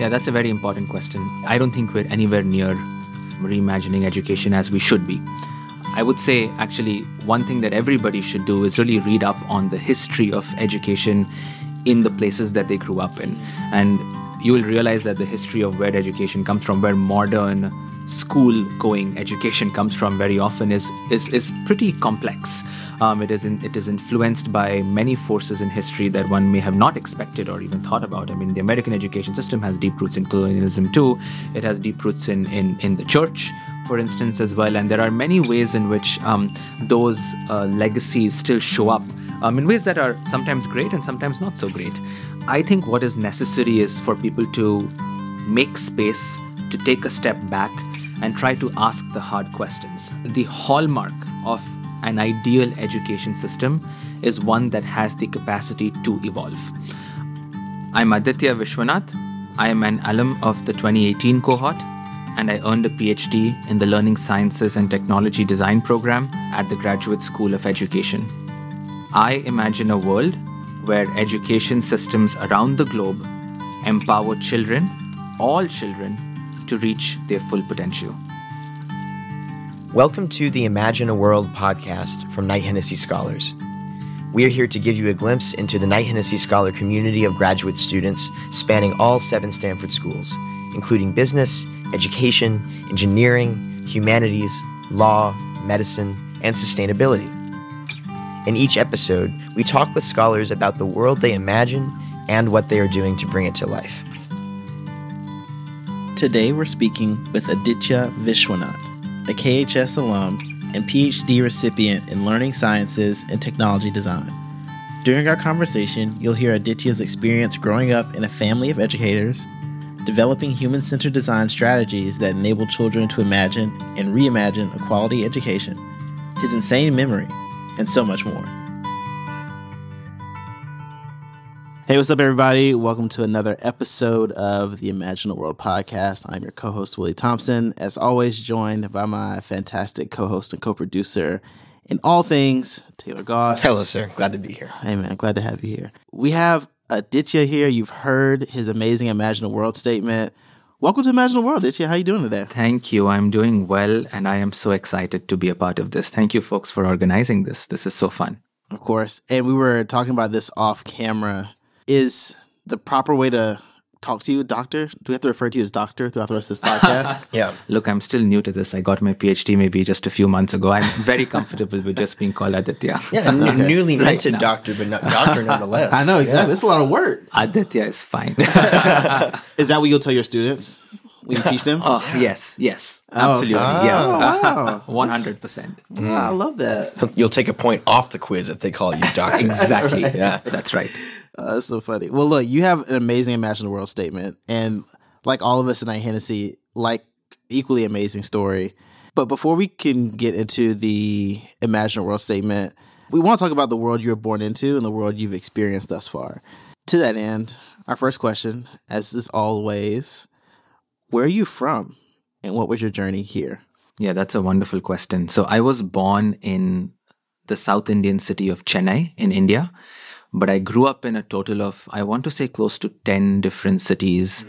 Yeah, that's a very important question. I don't think we're anywhere near reimagining education as we should be. I would say, actually, one thing that everybody should do is really read up on the history of education in the places that they grew up in. And you will realize that the history of where education comes from, where modern school going education comes from very often is is, is pretty complex. Um, it is in, it is influenced by many forces in history that one may have not expected or even thought about. I mean, the American education system has deep roots in colonialism too. It has deep roots in in, in the church for instance, as well. And there are many ways in which um, those uh, legacies still show up um, in ways that are sometimes great and sometimes not so great. I think what is necessary is for people to make space to take a step back and try to ask the hard questions. The hallmark of an ideal education system is one that has the capacity to evolve. I'm Aditya Vishwanath. I am an alum of the 2018 cohort, and I earned a PhD in the Learning Sciences and Technology Design program at the Graduate School of Education. I imagine a world where education systems around the globe empower children, all children, to reach their full potential. Welcome to the Imagine a World podcast from Knight Hennessy Scholars. We are here to give you a glimpse into the Knight Hennessy Scholar community of graduate students spanning all seven Stanford schools, including business, education, engineering, humanities, law, medicine, and sustainability. In each episode, we talk with scholars about the world they imagine and what they are doing to bring it to life. Today we're speaking with Aditya Vishwanath, a KHS alum and PhD recipient in learning sciences and technology design. During our conversation, you'll hear Aditya's experience growing up in a family of educators, developing human centered design strategies that enable children to imagine and reimagine a quality education, his insane memory, and so much more. Hey, what's up, everybody? Welcome to another episode of the Imagine a World podcast. I'm your co host, Willie Thompson. As always, joined by my fantastic co host and co producer in all things, Taylor Goss. Hello, sir. Glad to be here. Hey, man. Glad to have you here. We have Aditya here. You've heard his amazing Imagine a World statement. Welcome to Imagine a World, Aditya. How are you doing today? Thank you. I'm doing well, and I am so excited to be a part of this. Thank you, folks, for organizing this. This is so fun. Of course. And we were talking about this off camera is the proper way to talk to you, doctor? Do we have to refer to you as doctor throughout the rest of this podcast? yeah. Look, I'm still new to this. I got my PhD maybe just a few months ago. I'm very comfortable with just being called Aditya. Yeah, n- okay. newly minted right doctor, but not doctor nonetheless. I know, exactly. Yeah. It's a lot of work. Aditya is fine. is that what you'll tell your students? When you teach them? Oh, yes, yes. Oh, Absolutely. Oh, yeah. wow. 100%. I love that. You'll take a point off the quiz if they call you doctor. exactly. yeah. That's right. Uh, that's so funny. Well, look, you have an amazing Imagine the World statement, and like all of us in Knight Hennessy, like equally amazing story. But before we can get into the Imagine the World statement, we want to talk about the world you were born into and the world you've experienced thus far. To that end, our first question, as is always, where are you from, and what was your journey here? Yeah, that's a wonderful question. So I was born in the South Indian city of Chennai in India but I grew up in a total of, I want to say, close to 10 different cities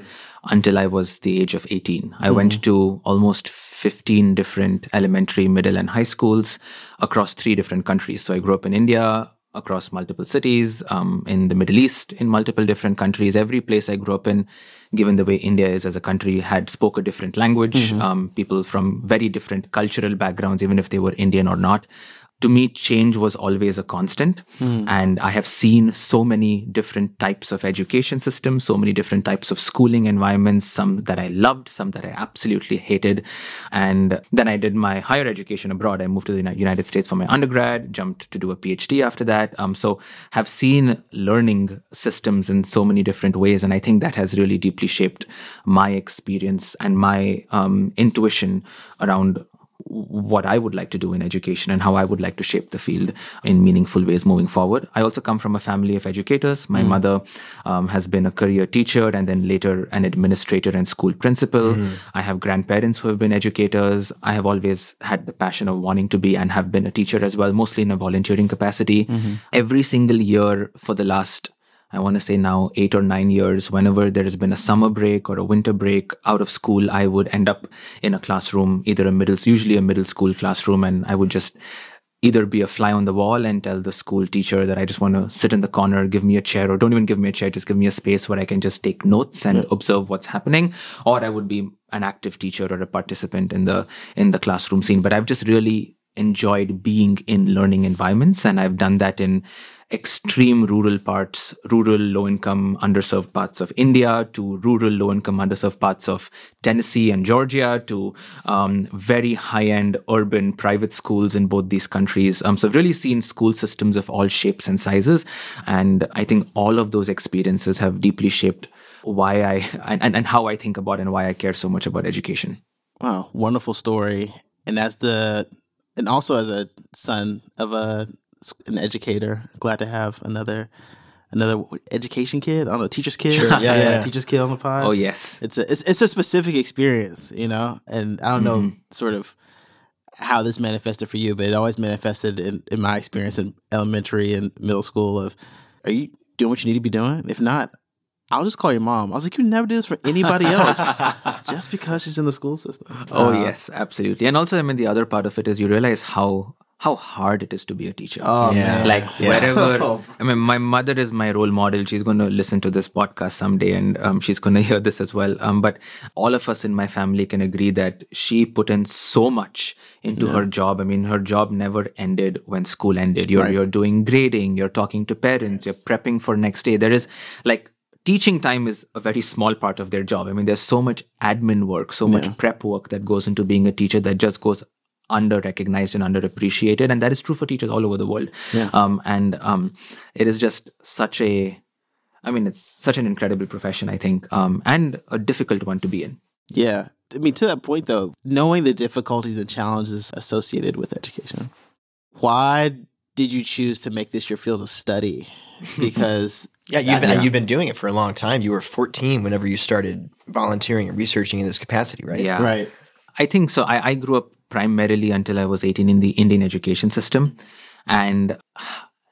until I was the age of 18. I mm. went to almost 15 different elementary, middle, and high schools across three different countries. So I grew up in India, across multiple cities, um, in the Middle East, in multiple different countries. Every place I grew up in, given the way India is as a country, had spoke a different language. Mm-hmm. Um, people from very different cultural backgrounds, even if they were Indian or not to me, change was always a constant. Mm. And I have seen so many different types of education systems, so many different types of schooling environments, some that I loved, some that I absolutely hated. And then I did my higher education abroad. I moved to the United States for my undergrad, jumped to do a PhD after that. Um, so have seen learning systems in so many different ways. And I think that has really deeply shaped my experience and my um, intuition around what I would like to do in education and how I would like to shape the field in meaningful ways moving forward. I also come from a family of educators. My mm. mother um, has been a career teacher and then later an administrator and school principal. Mm. I have grandparents who have been educators. I have always had the passion of wanting to be and have been a teacher as well, mostly in a volunteering capacity. Mm-hmm. Every single year for the last I want to say now eight or nine years, whenever there has been a summer break or a winter break out of school, I would end up in a classroom, either a middle, usually a middle school classroom, and I would just either be a fly on the wall and tell the school teacher that I just want to sit in the corner, give me a chair, or don't even give me a chair, just give me a space where I can just take notes and observe what's happening. Or I would be an active teacher or a participant in the in the classroom scene. But I've just really enjoyed being in learning environments and I've done that in extreme rural parts, rural low income underserved parts of India to rural low income underserved parts of Tennessee and Georgia to um, very high end urban private schools in both these countries. Um, so I've really seen school systems of all shapes and sizes. And I think all of those experiences have deeply shaped why I and, and how I think about and why I care so much about education. Wow, wonderful story. And as the and also as a son of a an educator, glad to have another another education kid on a teacher's kid. Sure. Yeah, yeah, yeah. teacher's kid on the pod. Oh yes, it's a it's, it's a specific experience, you know. And I don't know Mm-hmm. sort of how this manifested for you, but it always manifested in, in my experience in elementary and middle school. Of are you doing what you need to be doing? If not, I'll just call your mom. I was like, you never do this for anybody else, just because she's in the school system. Oh Uh, yes, absolutely. And also, I mean, the other part of it is you realize how how hard it is to be a teacher. Oh Yeah. man, like Yeah. wherever i mean my mother is my role model she's going to listen to this podcast someday and um, she's going to hear this as well um, but all of us in my family can agree that she put in so much into her job i mean her job never ended when school ended you're Right. you're doing grading you're talking to parents you're prepping for next day there is like teaching time is a very small part of their job i mean there's so much admin work so much Yeah. prep work that goes into being a teacher that just goes under recognized and underappreciated and that is true for teachers all over the world Yeah. um, and um, it is just such a i mean it's such an incredible profession i think um, and a difficult one to be in Yeah. I mean, to that point, though, knowing the difficulties and challenges associated with education, why did you choose to make this your field of study? Because Yeah, you've been, Yeah. you've been doing it for a long time. You were 14 whenever you started volunteering and researching in this capacity, right? yeah right, I think so. I, I grew up primarily until I was 18 in the Indian education system. And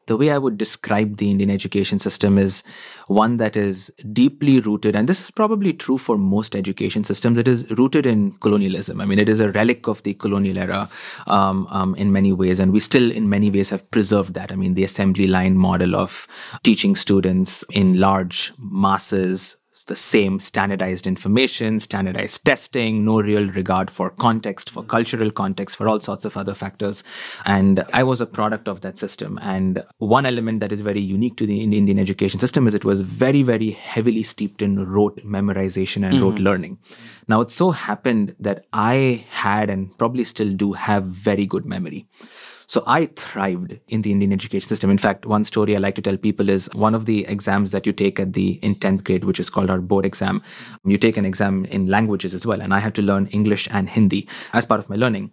the way I would describe the Indian education system is one that is deeply rooted, and this is probably true for most education systems. It is rooted in colonialism. I mean, it is a relic of the colonial era um, um, in many ways, and we still, in many ways, have preserved that. I mean, the assembly line model of teaching students in large masses it's the same standardized information, standardized testing, no real regard for context, for cultural context, for all sorts of other factors. And I was a product of that system. And one element that is very unique to the Indian education system is it was very, very heavily steeped in rote memorization and rote mm-hmm. learning. Now, it so happened that I had and probably still do have very good memory. So I thrived in the Indian education system. In fact, one story I like to tell people is one of the exams that you take at the in 10th grade, which is called our board exam. You take an exam in languages as well. And I had to learn English and Hindi as part of my learning.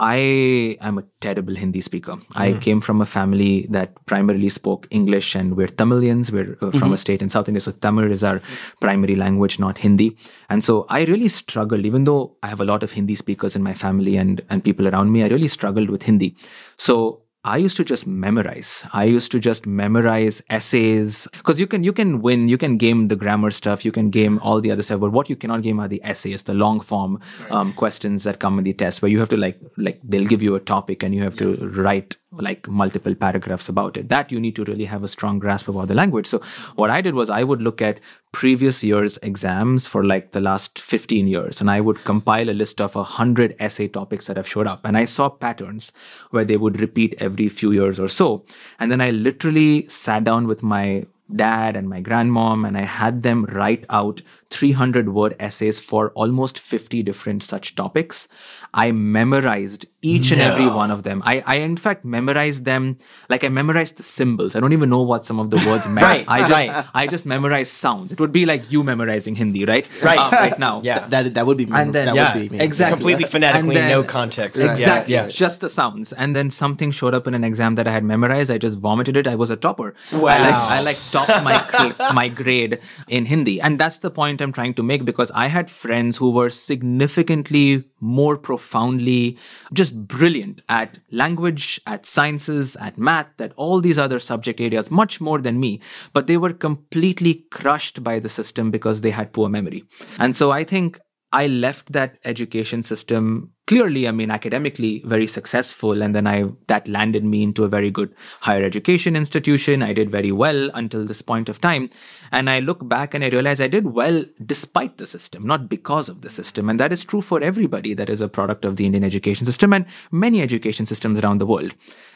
I am a terrible Hindi speaker. I came from a family that primarily spoke English, and we're Tamilians. We're uh, from a state in South India, so Tamil is our primary language, not Hindi. And so I really struggled, even though I have a lot of Hindi speakers in my family and and people around me. I really struggled with Hindi. So I used to just memorize. I used to just memorize essays. Because you can you can win, you can game the grammar stuff, you can game all the other stuff, but what you cannot game are the essays, the long form um, questions that come in the test, where you have to like like they'll give you a topic and you have to write like multiple paragraphs about it. That you need to really have a strong grasp about the language. So what I did was I would look at previous year's exams for like the last 15 years and I would compile a list of a hundred essay topics that have showed up. And I saw patterns where they would repeat every few years or so. And then I literally sat down with my dad and my grandmom and I had them write out 300 word essays for almost 50 different such topics. I memorized each and every one of them. I, I in fact memorized them like I memorized the symbols. I don't even know what some of the words meant. Right, I just right. I just memorized sounds. It would be like you memorizing Hindi, right? Right. Um, right now. Yeah. that that would be And then- that yeah, would be me. exactly. Completely phonetically, then- no context. Exactly. Yeah. yeah. Just the sounds. And then something showed up in an exam that I had memorized. I just vomited it. I was a topper. Wow. I like, I like topped my, my grade in Hindi. And that's the point I'm trying to make because I had friends who were significantly more profoundly just brilliant at language, at sciences, at math, at all these other subject areas, much more than me. But they were completely crushed by the system because they had poor memory. And so I think I left that education system clearly i mean academically very successful and then i that landed me into a very good higher education institution. I did very well until this point of time. And i look back and i realize i did well despite the system not because of the system. And that is true for everybody that is a product of the indian education system and many education systems around the world.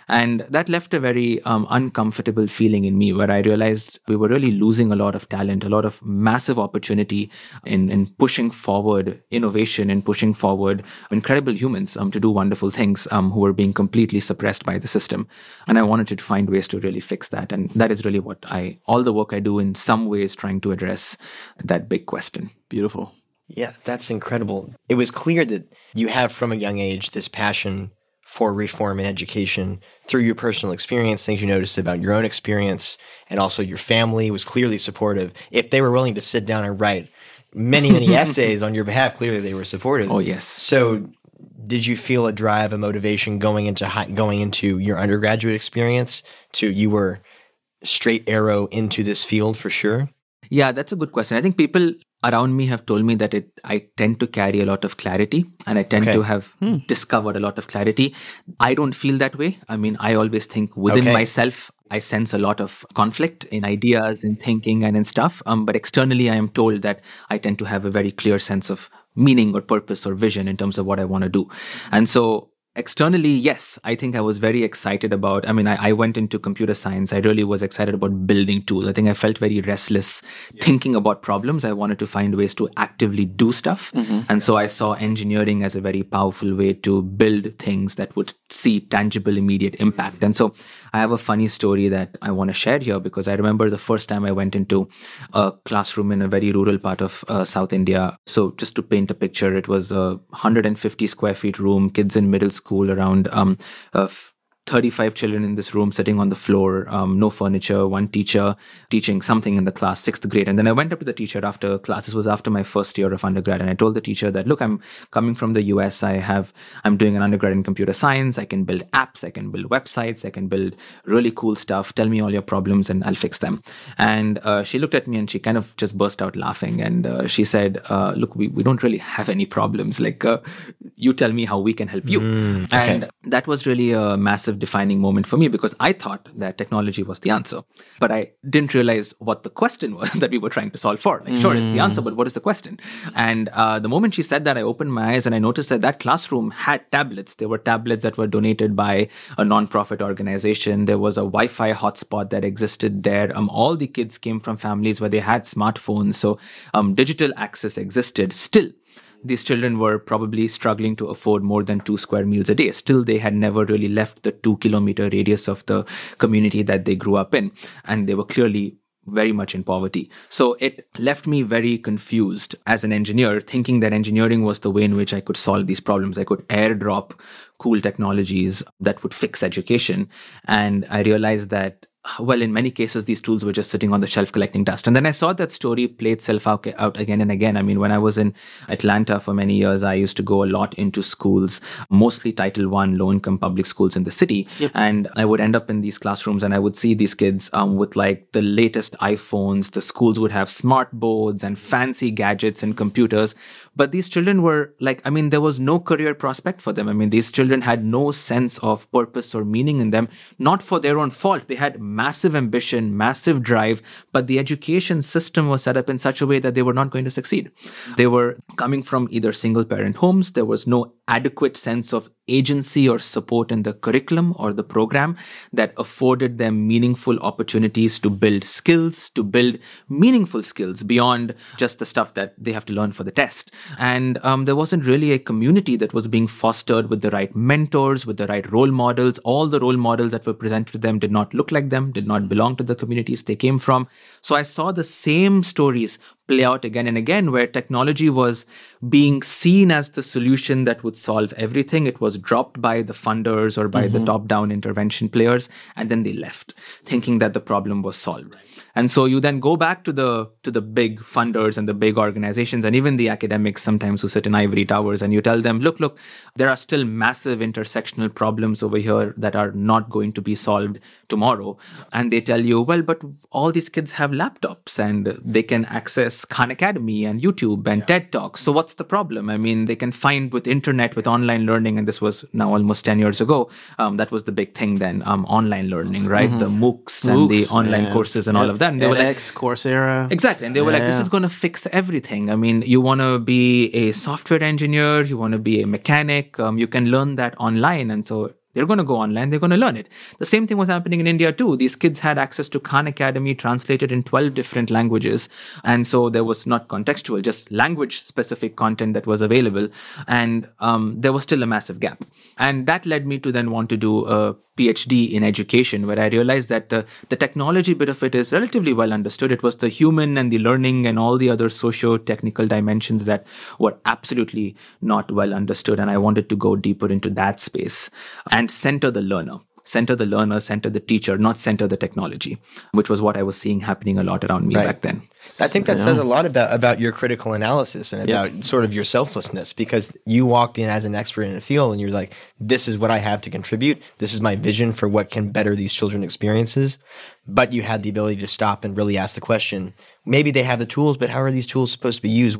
And that left a very um, uncomfortable feeling in me where i realized we were really losing a lot of talent a lot of massive opportunity in, in pushing forward innovation and pushing forward incredible incredible humans um, to do wonderful things um, who were being completely suppressed by the system. And I wanted to find ways to really fix that. And that is really what I, all the work I do in some ways trying to address that big question. Beautiful. Yeah, that's incredible. It was clear that you have from a young age this passion for reform in education through your personal experience, things you noticed about your own experience, and also your family was clearly supportive. If they were willing to sit down and write many, many essays on your behalf, clearly they were supportive. Oh, yes. So did you feel a drive, a motivation going into high, going into your undergraduate experience? To you were straight arrow into this field for sure. Yeah, that's a good question. I think people around me have told me that it I tend to carry a lot of clarity and I tend okay. to have hmm. discovered a lot of clarity. I don't feel that way. I mean, I always think within okay. myself I sense a lot of conflict in ideas, in thinking, and in stuff. Um, but externally, I am told that I tend to have a very clear sense of meaning or purpose or vision in terms of what I want to do. And so externally yes i think i was very excited about i mean I, I, went into computer science. I really was excited about building tools. I think i felt very restless yeah. thinking about problems. I wanted to find ways to actively do stuff. Mm-hmm. and so i saw engineering as a very powerful way to build things that would see tangible immediate impact. And so i have a funny story that i want to share here because i remember the first time i went into a classroom in a very rural part of uh, south india. So just to paint a picture it was a 150 square feet room kids in middle school school around um, 35 children in this room sitting on the floor, um, no furniture, one teacher teaching something in the class, sixth grade. And then I went up to the teacher after class. This was after my first year of undergrad. And I told the teacher that, look, I'm coming from the US. I have, I'm doing an undergrad in computer science. I can build apps. I can build websites. I can build really cool stuff. Tell me all your problems and I'll fix them. And uh, she looked at me and she kind of just burst out laughing. And uh, she said, uh, look, we, we don't really have any problems. Like, uh, you tell me how we can help you. Mm, okay. And that was really a massive massive defining moment for me because I thought that technology was the answer, but I didn't realize what the question was that we were trying to solve for. Like, mm. sure, it's the answer, but what is the question? And uh, the moment she said that, I opened my eyes and I noticed that that classroom had tablets. There were tablets that were donated by a nonprofit organization. There was a Wi-Fi hotspot that existed there. Um, all the kids came from families where they had smartphones, so um, digital access existed still these children were probably struggling to afford more than two square meals a day. Still, they had never really left the two kilometer radius of the community that they grew up in. And they were clearly very much in poverty. So it left me very confused as an engineer, thinking that engineering was the way in which I could solve these problems. I could airdrop cool technologies that would fix education. And I realized that well, in many cases, these tools were just sitting on the shelf collecting dust. And then I saw that story play itself out, out, again and again. I mean, when I was in Atlanta for many years, I used to go a lot into schools, mostly Title One low income public schools in the city. Yep. And I would end up in these classrooms and I would see these kids um, with like the latest iPhones. The schools would have smart boards and fancy gadgets and computers. But these children were like, I mean, there was no career prospect for them. I mean, these children had no sense of purpose or meaning in them, not for their own fault. They had massive ambition, massive drive, but the education system was set up in such a way that they were not going to succeed. They were coming from either single parent homes. There was no adequate sense of agency or support in the curriculum or the program that afforded them meaningful opportunities to build skills, to build meaningful skills beyond just the stuff that they have to learn for the test. And um, there wasn't really a community that was being fostered with the right mentors, with the right role models. All the role models that were presented to them did not look like them, did not belong to the communities they came from. So I saw the same stories play out again and again where technology was being seen as the solution that would solve everything. It was dropped by the funders or by mm-hmm. the top down intervention players, and then they left thinking that the problem was solved. And so you then go back to the to the big funders and the big organizations and even the academics sometimes who sit in ivory towers and you tell them, look, look, there are still massive intersectional problems over here that are not going to be solved tomorrow. And they tell you, well, but all these kids have laptops and they can access Khan Academy and YouTube and yeah. TED Talks. So what's the problem? I mean, they can find with internet, with online learning, and this was now almost 10 years ago. Um, that was the big thing then, um, online learning, right? Mm-hmm. The MOOCs, MOOCs, and the online yeah. courses and all of that. And they were like, Coursera. Exactly. And they were yeah. like, this is going to fix everything. I mean, you want to be a software engineer, you want to be a mechanic, um, you can learn that online. And so they're going to go online, they're going to learn it. The same thing was happening in India too. These kids had access to Khan Academy translated in 12 different languages. And so there was not contextual, just language specific content that was available. And um, there was still a massive gap. And that led me to then want to do a PhD in education, where I realized that the, the technology bit of it is relatively well understood. It was the human and the learning and all the other socio technical dimensions that were absolutely not well understood. And I wanted to go deeper into that space and center the learner center the learner, center the teacher, not center the technology, which was what I was seeing happening a lot around me right. back then. I think that yeah. says a lot about about your critical analysis and about sort of your selflessness because you walked in as an expert in a field and you're like, this is what I have to contribute. This is my vision for what can better these children experiences. But you had the ability to stop and really ask the question. Maybe they have the tools, but how are these tools supposed to be used?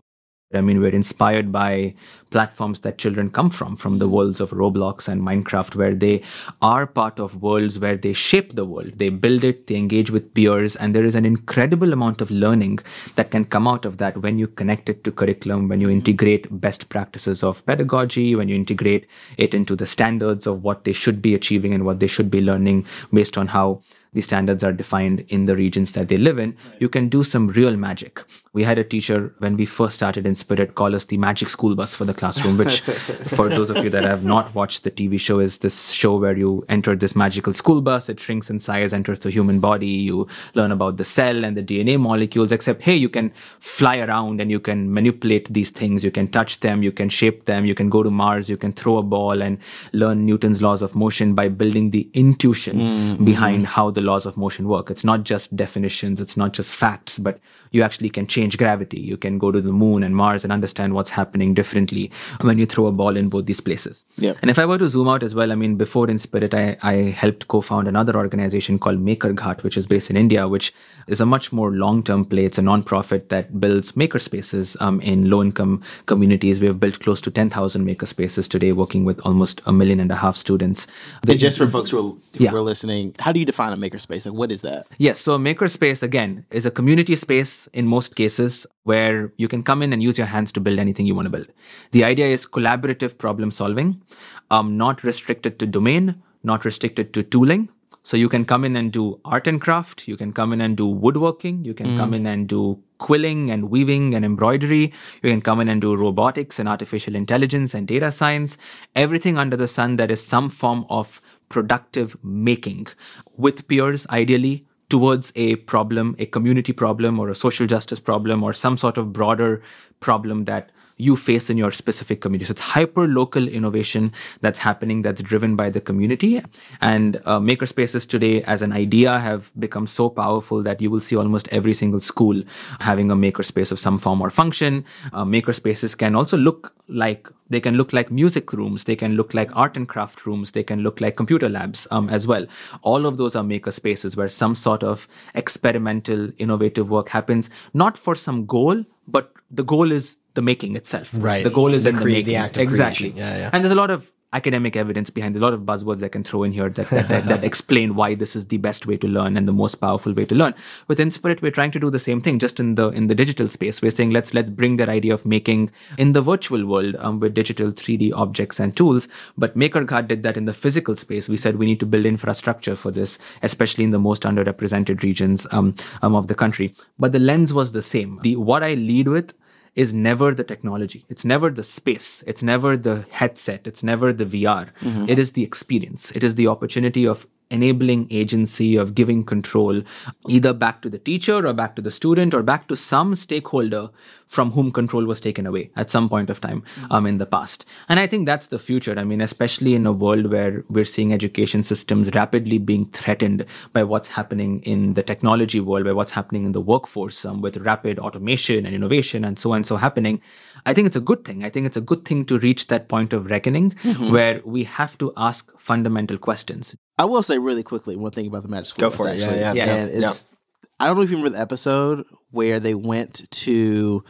I mean, we're inspired by platforms that children come from, from the worlds of Roblox and Minecraft, where they are part of worlds where they shape the world. They build it, they engage with peers, and there is an incredible amount of learning that can come out of that when you connect it to curriculum, when you integrate best practices of pedagogy, when you integrate it into the standards of what they should be achieving and what they should be learning based on how the standards are defined in the regions that they live in, you can do some real magic. We had a teacher when we first started Inspirit call us the magic school bus for the classroom, which for those of you that have not watched the TV show is this show where you enter this magical school bus, it shrinks in size, enters the human body, you learn about the cell and the DNA molecules, except hey, you can fly around and you can manipulate these things, you can touch them, you can shape them, you can go to Mars, you can throw a ball and learn Newton's laws of motion by building the intuition mm-hmm. behind how the laws of motion work. It's not just definitions, it's not just facts, but you actually can change gravity. You can go to the moon and Mars and understand what's happening differently when you throw a ball in both these places. Yeah. And if I were to zoom out as well, I mean, before Inspirit, I, I helped co found another organization called MakerGhat, which is based in India, which is a much more long term play. It's a nonprofit that builds makerspaces um, in low income communities. We have built close to 10,000 makerspaces today, working with almost a million and a half students. and just for folks who are, who yeah. are listening, how do you define a makerspace? Like, what is that? Yes. So, a makerspace, again, is a community space in most cases where you can come in and use your hands to build anything you want to build. The idea is collaborative problem solving, um, not restricted to domain, not restricted to tooling. So you can come in and do art and craft. You can come in and do woodworking. You can mm. come in and do quilling and weaving and embroidery. You can come in and do robotics and artificial intelligence and data science. Everything under the sun that is some form of productive making with peers, ideally, towards a problem, a community problem or a social justice problem or some sort of broader problem that you face in your specific community. So it's hyper local innovation that's happening that's driven by the community. And uh, makerspaces today, as an idea, have become so powerful that you will see almost every single school having a makerspace of some form or function. Uh, makerspaces can also look like they can look like music rooms, they can look like art and craft rooms, they can look like computer labs um, as well. All of those are maker spaces where some sort of experimental, innovative work happens, not for some goal, but the goal is the making itself. Right. the goal is the in cre- the making. The act exactly. Yeah, yeah. And there's a lot of academic evidence behind a lot of buzzwords I can throw in here that, that, that, that, explain why this is the best way to learn and the most powerful way to learn. With Inspirit, we're trying to do the same thing, just in the in the digital space. We're saying let's let's bring that idea of making in the virtual world um, with digital 3D objects and tools. But MakerGhat did that in the physical space. We said we need to build infrastructure for this, especially in the most underrepresented regions um, um, of the country. But the lens was the same. The what I lead with is never the technology. It's never the space. It's never the headset. It's never the VR. Mm-hmm. It is the experience. It is the opportunity of enabling agency, of giving control either back to the teacher or back to the student or back to some stakeholder from whom control was taken away at some point of time um, in the past. And I think that's the future. I mean, especially in a world where we're seeing education systems rapidly being threatened by what's happening in the technology world, by what's happening in the workforce um, with rapid automation and innovation and so on and so happening. I think it's a good thing. I think it's a good thing to reach that point of reckoning mm-hmm. where we have to ask fundamental questions. I will say really quickly one thing about the Magic School. Go for it. Actually. Yeah, yeah. And it's, yeah. I don't know if you remember the episode where they went to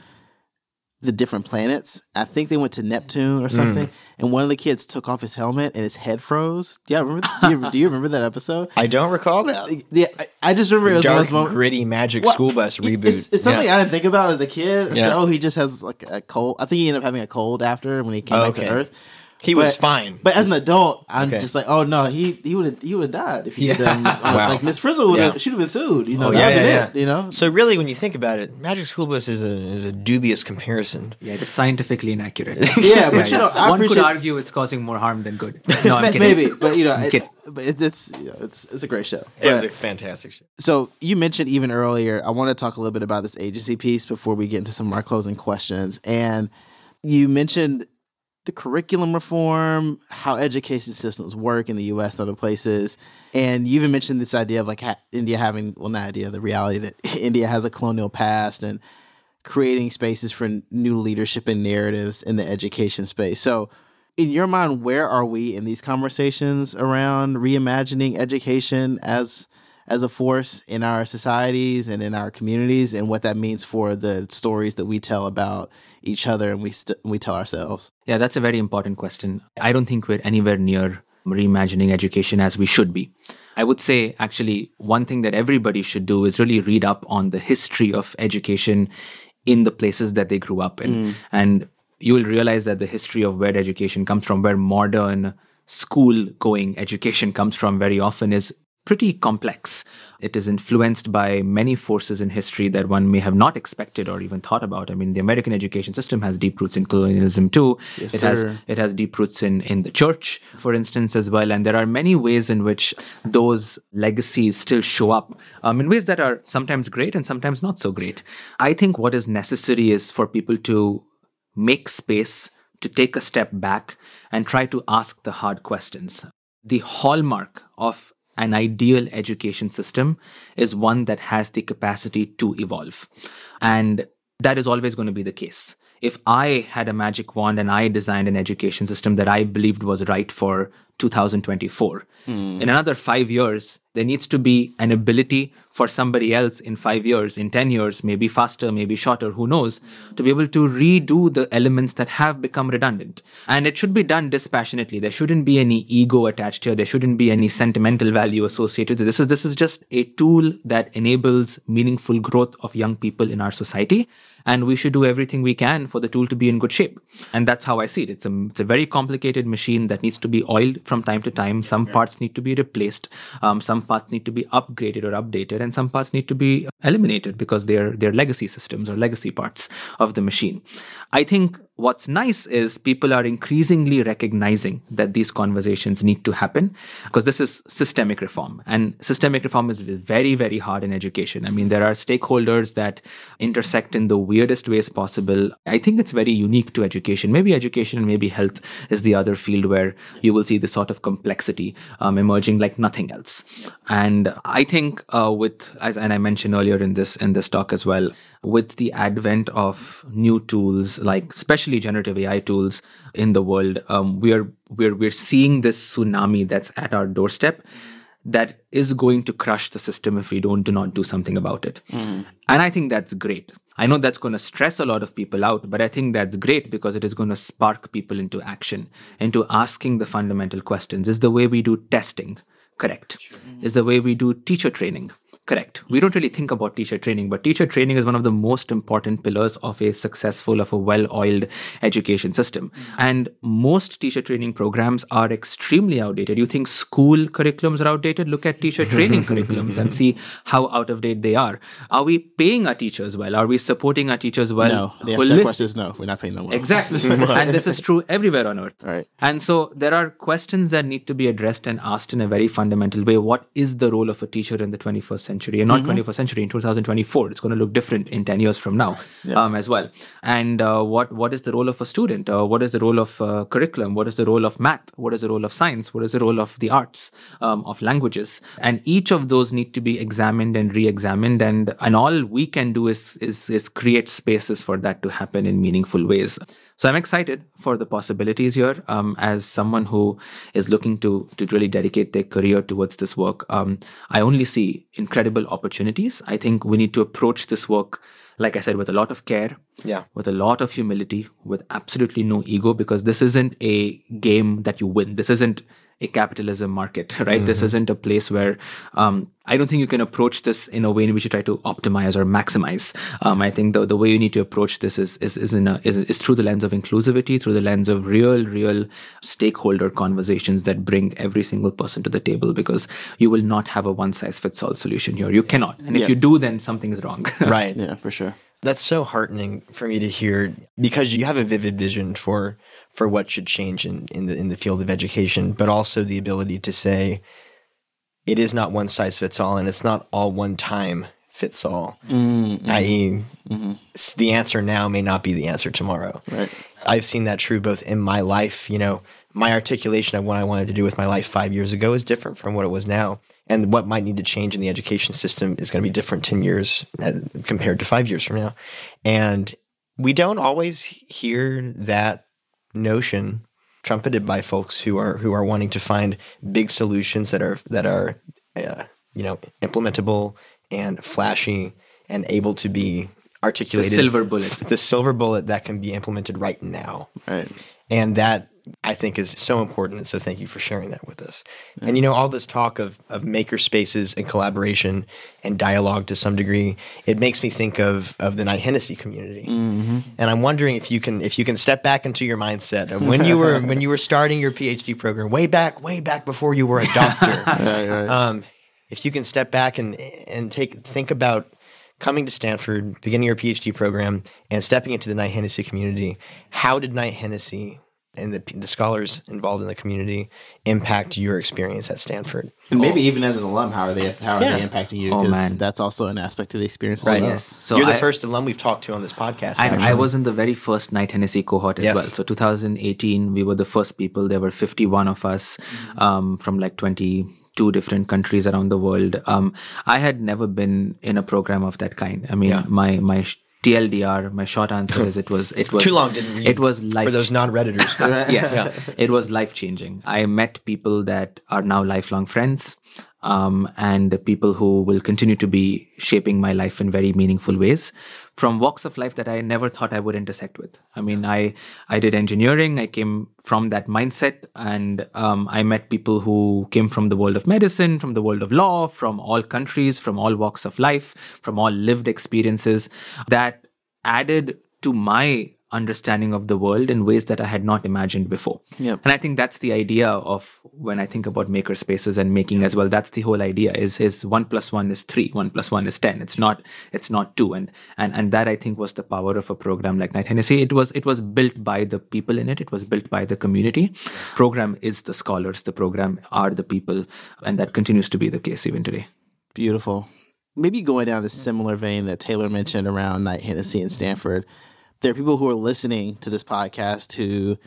the different planets. I think they went to Neptune or something, mm. and one of the kids took off his helmet and his head froze. Yeah, remember? Do you, do you remember that episode? I don't recall that. Yeah, I, I just remember it was Dark, moment, gritty magic well, school bus reboot. It's, it's something yeah. I didn't think about as a kid. Yeah. So, he just has like a cold. I think he ended up having a cold after when he came oh, back okay. to Earth. He but, was fine. But as an adult, I'm okay. just like, oh no, he he would have he would have died if he yeah. did that. Uh, wow. Like Miss Frizzle would have yeah. should have been sued. You know, oh, yeah, yeah, yeah. It, you know. So really, when you think about it, Magic School Bus is a, is a dubious comparison. Yeah, it is scientifically inaccurate. yeah, but you know, I one could argue it's causing more harm than good. No, I'm kidding. Maybe, but you know, it, but it's it's you know, it's it's a great show. It was a fantastic show. So you mentioned even earlier. I want to talk a little bit about this agency piece before we get into some of our closing questions and you mentioned the curriculum reform, how education systems work in the U.S. and other places, and you even mentioned this idea of like ha- India having well, not idea, the reality that India has a colonial past and creating spaces for new leadership and narratives in the education space. So, in your mind, where are we in these conversations around reimagining education as as a force in our societies and in our communities, and what that means for the stories that we tell about each other and we st- we tell ourselves? Yeah, that's a very important question. I don't think we're anywhere near reimagining education as we should be. I would say actually one thing that everybody should do is really read up on the history of education in the places that they grew up in. Mm. And you will realize that the history of where education comes from, where modern school going education comes from very often is pretty complex. It is influenced by many forces in history that one may have not expected or even thought about. I mean, the American education system has deep roots in colonialism too. Yes, it sir. has it has deep roots in in the church, for instance, as well. And there are many ways in which those legacies still show up um, in ways that are sometimes great and sometimes not so great. I think what is necessary is for people to make space to take a step back and try to ask the hard questions. The hallmark of an ideal education system is one that has the capacity to evolve. And that is always going to be the case. If I had a magic wand and I designed an education system that I believed was right for 2024, mm. in another five years, there needs to be an ability for somebody else in five years, in 10 years, maybe faster, maybe shorter, who knows, to be able to redo the elements that have become redundant. And it should be done dispassionately. There shouldn't be any ego attached here. There shouldn't be any sentimental value associated. with This is, this is just a tool that enables meaningful growth of young people in our society. And we should do everything we can for the tool to be in good shape. And that's how I see it. It's a, it's a very complicated machine that needs to be oiled from time to time. Some parts need to be replaced. Um, some some parts need to be upgraded or updated and some parts need to be eliminated because they're they're legacy systems or legacy parts of the machine. I think what's nice is people are increasingly recognizing that these conversations need to happen because this is systemic reform and systemic reform is very very hard in education. I mean there are stakeholders that intersect in the weirdest ways possible. I think it's very unique to education. Maybe education and maybe health is the other field where you will see this sort of complexity um, emerging like nothing else. And i think uh, with as and i mentioned earlier in this in this talk as well with the advent of new tools like especially generative AI tools in the world, um, we are we're we're seeing this tsunami that's at our doorstep that is going to crush the system if we don't do not do something about it. Mm. And I think that's great. I know that's going to stress a lot of people out, but I think that's great because it is going to spark people into action, into asking the fundamental questions. Is the way we do testing correct? Sure. Is the way we do teacher training Correct. We don't really think about teacher training, but teacher training is one of the most important pillars of a successful, of a well-oiled education system. Mm. And most teacher training programs are extremely outdated. You think school curriculums are outdated? Look at teacher training curriculums and see how out of date they are. Are we paying our teachers well? Are we supporting our teachers well? No, the answer question is no. We're not paying them well. Exactly. and this is true everywhere on earth. Right. And so there are questions that need to be addressed and asked in a very fundamental way. What is the role of a teacher in the 21st century? And not Mm-hmm. 21st century, in 2024. It's going to look different in 10 years from now um, as well. And uh, what what is the role of a student? Uh, what is the role of uh, curriculum? What is the role of math? What is the role of science? What is the role of the arts, um, of languages? And each of those need to be examined and re-examined. And and all we can do is is, is create spaces for that to happen in meaningful ways. So I'm excited for the possibilities here. Um, as someone who is looking to to really dedicate their career towards this work, um, I only see incredible opportunities. I think we need to approach this work, like I said, with a lot of care, Yeah. with a lot of humility, with absolutely no ego, because this isn't a game that you win. This isn't a capitalism market, right? This isn't a place where um, I don't think you can approach this in a way in which you try to optimize or maximize. Um, I think the, the way you need to approach this is is is, in a, is is through the lens of inclusivity, through the lens of real, real stakeholder conversations that bring every single person to the table. Because you will not have a one size fits all solution here. You cannot, and if Yeah. you do, then something is wrong. Right. Yeah, for sure. That's so heartening for me to hear because you have a vivid vision for for what should change in, in the in the field of education, but also the ability to say it is not one size fits all and it's not all one time fits all. I.e., s- the answer now may not be the answer tomorrow. Right. I've seen that true both in my life, you know, my articulation of what I wanted to do with my life five years ago is different from what it was now. And what might need to change in the education system is going to be different 10 years uh, compared to five years from now. And we don't always hear that notion trumpeted by folks who are who are wanting to find big solutions that are that are uh, you know implementable and flashy and able to be articulated the silver bullet. the silver bullet that can be implemented right now. Right. And that I think is so important. And so thank you for sharing that with us. And you know, all this talk of, of maker spaces and collaboration and dialogue to some degree, it makes me think of, of the Knight Hennessy community. And I'm wondering if you can if you can step back into your mindset of when you were when you were starting your PhD program, way back, way back before you were a doctor. Right, right. um, if you can step back and and take think about coming to Stanford, beginning your PhD program, and stepping into the Knight Hennessy community, how did Knight Hennessy and the, the scholars involved in the community impact your experience at Stanford? and maybe even as an alum, how are they how are Yeah. they impacting you? Oh, 'Cause man. that's also an aspect of the experience. Right. As well. Yes. So You're the first alum we've talked to on this podcast. I, I was in the very first Knight Hennessy cohort as Yes. well. So 2018, we were the first people. There were 51 of us um, from like 22 different countries around the world. Um, I had never been in a program of that kind. I mean, Yeah. my my sh- TLDR, my short answer is it was it was Too long, didn't read. It was life for those non-redditors. yes, it was life changing. I met people that are now lifelong friends, um, and people who will continue to be shaping my life in very meaningful ways from walks of life that I never thought I would intersect with. I mean, I I did engineering. I came from that mindset, and um, I met people who came from the world of medicine, from the world of law, from all countries, from all walks of life, from all lived experiences that added to my understanding of the world in ways that I had not imagined before. Yep. And I think that's the idea of when I think about maker spaces and making as well. That's the whole idea is is one plus one is three, one plus one is ten. It's not it's not two. And and and that I think was the power of a program like Knight Hennessy. It was it was built by the people in it. It was built by the community. Program is the scholars. The program are the people, and that continues to be the case even today. Beautiful. Maybe going down the similar vein that Taylor mentioned around Knight Hennessy and Stanford, there are people who are listening to this podcast who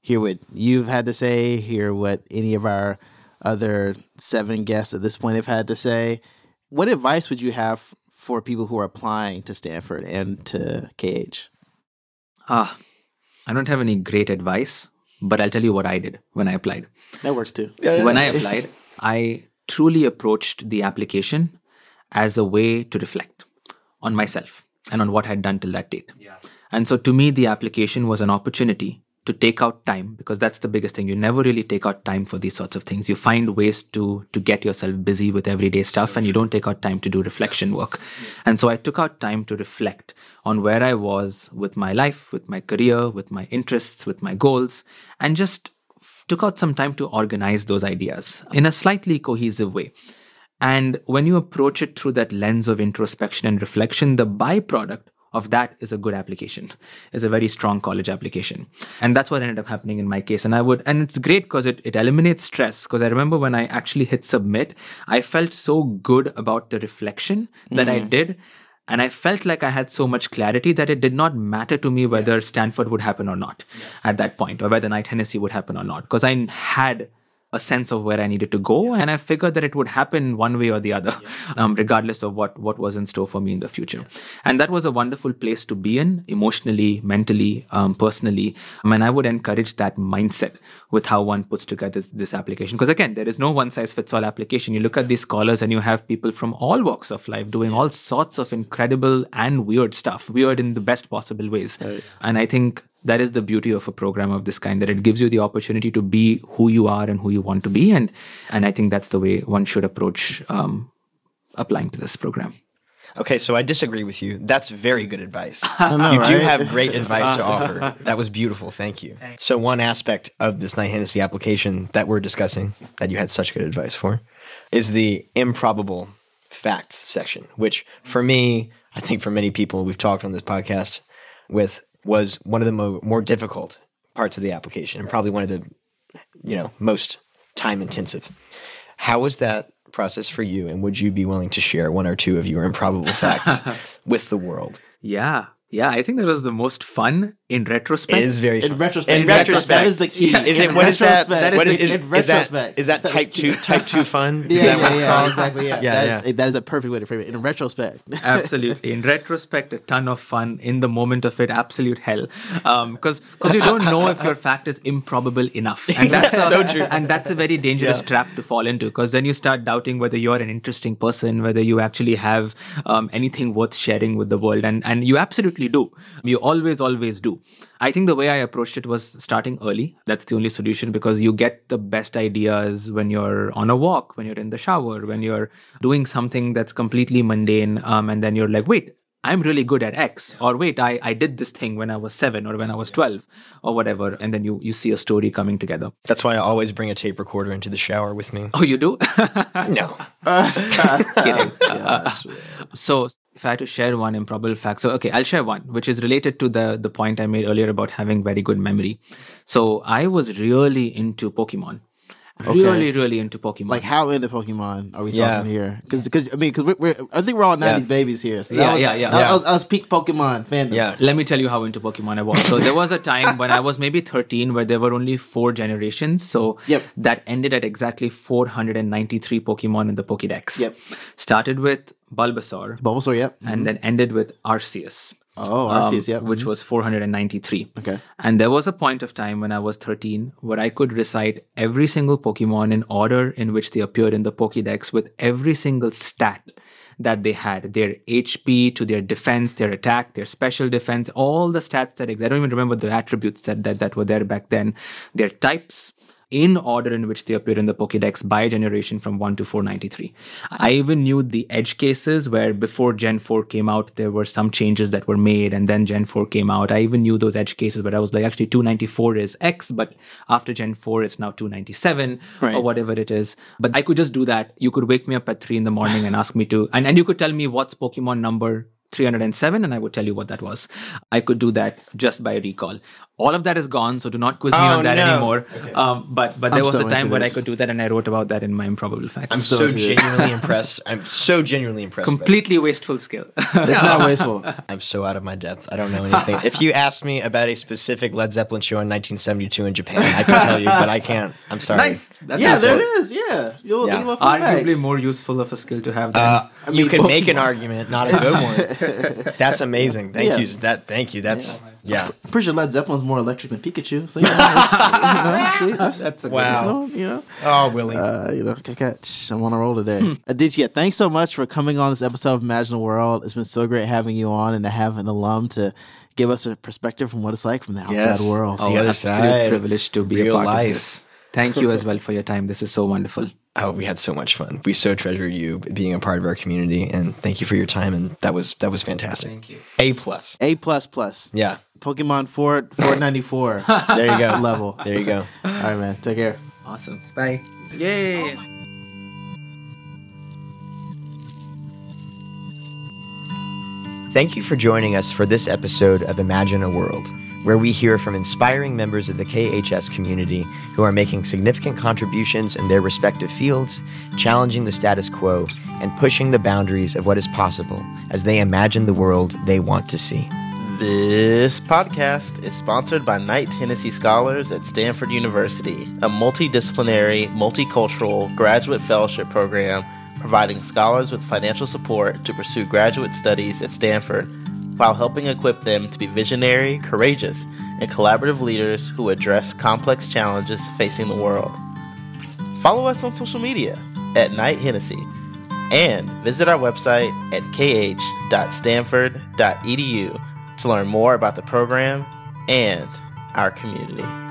hear what you've had to say, hear what any of our other seven guests at this point have had to say. What advice would you have for people who are applying to Stanford and to KH? Ah, I don't have any great advice, but I'll tell you what I did when I applied. That works too. when I applied, I truly approached the application as a way to reflect on myself and on what I'd done till that date. And so to me, the application was an opportunity to take out time because that's the biggest thing. You never really take out time for these sorts of things. You find ways to to get yourself busy with everyday stuff and you don't take out time to do reflection work. And so i took out time to reflect on where i was with my life with my career with my interests with my goals and just took out some time to organize those ideas in a slightly cohesive way. And when you approach it through that lens of introspection and reflection the byproduct of that is a good application is a very strong college application. And that's what ended up happening in my case. And i would and it's great because it, it eliminates stress. Because i remember when i actually hit submit i felt so good about the reflection that i mm-hmm. did. And i felt like i had so much clarity that it did not matter to me whether stanford would happen or not at that point or whether knight hennessy would happen or not. Because i had a sense of where I needed to go, and I figured that it would happen one way or the other, um, regardless of what what was in store for me in the future. And that was a wonderful place to be in, emotionally, mentally, um, personally. Um, and I would encourage that mindset with how one puts together this, this application, because again, there is no one size fits all application. You look at these scholars, and you have people from all walks of life doing all sorts of incredible and weird stuff, weird in the best possible ways. And I think that is the beauty of a program of this kind that it gives you the opportunity to be who you are and who you want to be and and i think that's the way one should approach um, applying to this program Okay, so I disagree with you. That's very good advice. know, you do have great advice to offer. That was beautiful. Thank you. So, one aspect of this Knight Hennessy application that we're discussing that you had such good advice for is the improbable facts section, which for me, I think for many people we've talked on this podcast with, was one of the mo- more difficult parts of the application and probably one of the you know most time intensive. How was that process for you, and would you be willing to share one or two of your improbable facts with the world? yeah yeah i think that was the most fun in retrospect It is very In retrospect, In that- retrospect, that is the key. Is it In what is that? retrospect. What is, That is, is- in is retrospect. is that That is type two key. type two fun? Is Yeah, that yeah, what it's yeah, called? exactly. Yeah, Yeah, That's, that is a perfect way to frame it. In retrospect, absolutely in retrospect a ton of fun in the moment of it absolute hell because because you don't know if your fact is improbable enough and that's a, So true. and that's a very dangerous trap to fall into because then you start doubting whether you're an interesting person whether you actually have um, anything worth sharing with the world and and you absolutely do you always always do i think the way i approached it was starting early that's the only solution because you get the best ideas when you're on a walk when you're in the shower when you're doing something that's completely mundane um, and then you're like wait I'm really good at X, or wait, I, I did this thing when I was seven or when I was 12 or whatever. And then you, you see a story coming together. That's why I always bring a tape recorder into the shower with me. Oh, you do? No, Kidding. so if I had to share one improbable fact, so okay, I'll share one, which is related to the, the point I made earlier about having very good memory. So I was really into Pokemon. Really, really into Pokemon. like how into Pokemon are we Yeah. talking here? Because because I mean, because we're, we're I think we're all '90s Yeah. babies here. So Yeah, was, yeah, yeah. That Yeah. was, I was peak Pokemon fandom. yeah, Let me tell you how into Pokemon I was. So there was a time when I was maybe 13 where there were only four generations. So Yep. that ended at exactly 493 Pokemon in the Pokédex. Yep. Started with Bulbasaur Bulbasaur. Yep. and mm-hmm. then ended with Arceus. Oh, um. Yep. Which was 493. Okay. And there was a point of time when I was 13 where I could recite every single Pokemon in order in which they appeared in the Pokédex with every single stat that they had their HP to their defense, their attack, their special defense, all the stats that exist. I don't even remember the attributes that, that, that were there back then, their types in order in which they appear in the Pokédex by generation from 1 to 493. I even knew the edge cases where before Gen 4 came out, there were some changes that were made and then Gen 4 came out. I even knew those edge cases where I was like, actually 294 is X, but after Gen 4, it's now 297 Right. or whatever it is. But I could just do that. You could wake me up at 3 in the morning and ask me to, and, and you could tell me what's Pokemon number 307 and I would tell you what that was. I could do that just by recall. All of that is gone, so do not quiz me Oh, on that no. anymore. Um, but but there I'm was so a time into where I could do that, and I wrote about that in my improbable facts. I'm so so, genuinely impressed. I'm so genuinely impressed. completely wasteful skill. It's not wasteful. I'm so out of my depth. I don't know anything. if you asked me about a specific Led Zeppelin show in 1972 in Japan, I can tell you, but I can't. I'm sorry. nice. That's yeah, useful. there it is. Yeah, you'll, Yeah. you'll Arguably more useful of a skill to have than Uh, you could make an argument, not a good one. That's amazing. Thank Yeah. you. That. Thank you. That's yeah. I'm pretty sure Led Zeppelin's more electric than Pikachu. So you know, that's, you know, see, that's, That's a Wow. that's no, you know. Oh, Willie. uh, you know, catch. I'm on a roll today. Hmm. Aditya, thanks so much for coming on this episode of Imagine the World. It's been so great having you on and to have an alum to give us a perspective from what it's like from the outside Yes. world. The other absolute side, privilege to be a part life. of this. Thank you as well for your time. This is so wonderful. Oh, we had so much fun. We so treasure you being a part of our community, and thank you for your time. And that was that was fantastic. Thank you. A plus. A plus plus. Yeah. Pokemon four four ninety four There you go. level. There you go. All right, man. Take care. Awesome. Bye. Yay. Oh thank you for joining us for this episode of Imagine a World, where we hear from inspiring members of the KHS community who are making significant contributions in their respective fields, challenging the status quo, and pushing the boundaries of what is possible as they imagine the world they want to see. This podcast is sponsored by Knight Hennessy Scholars at Stanford University, a multidisciplinary, multicultural graduate fellowship program providing scholars with financial support to pursue graduate studies at Stanford while helping equip them to be visionary, courageous, and collaborative leaders who address complex challenges facing the world. Follow us on social media at Knight Hennessy and visit our website at kh.stanford.edu to learn more about the program and our community.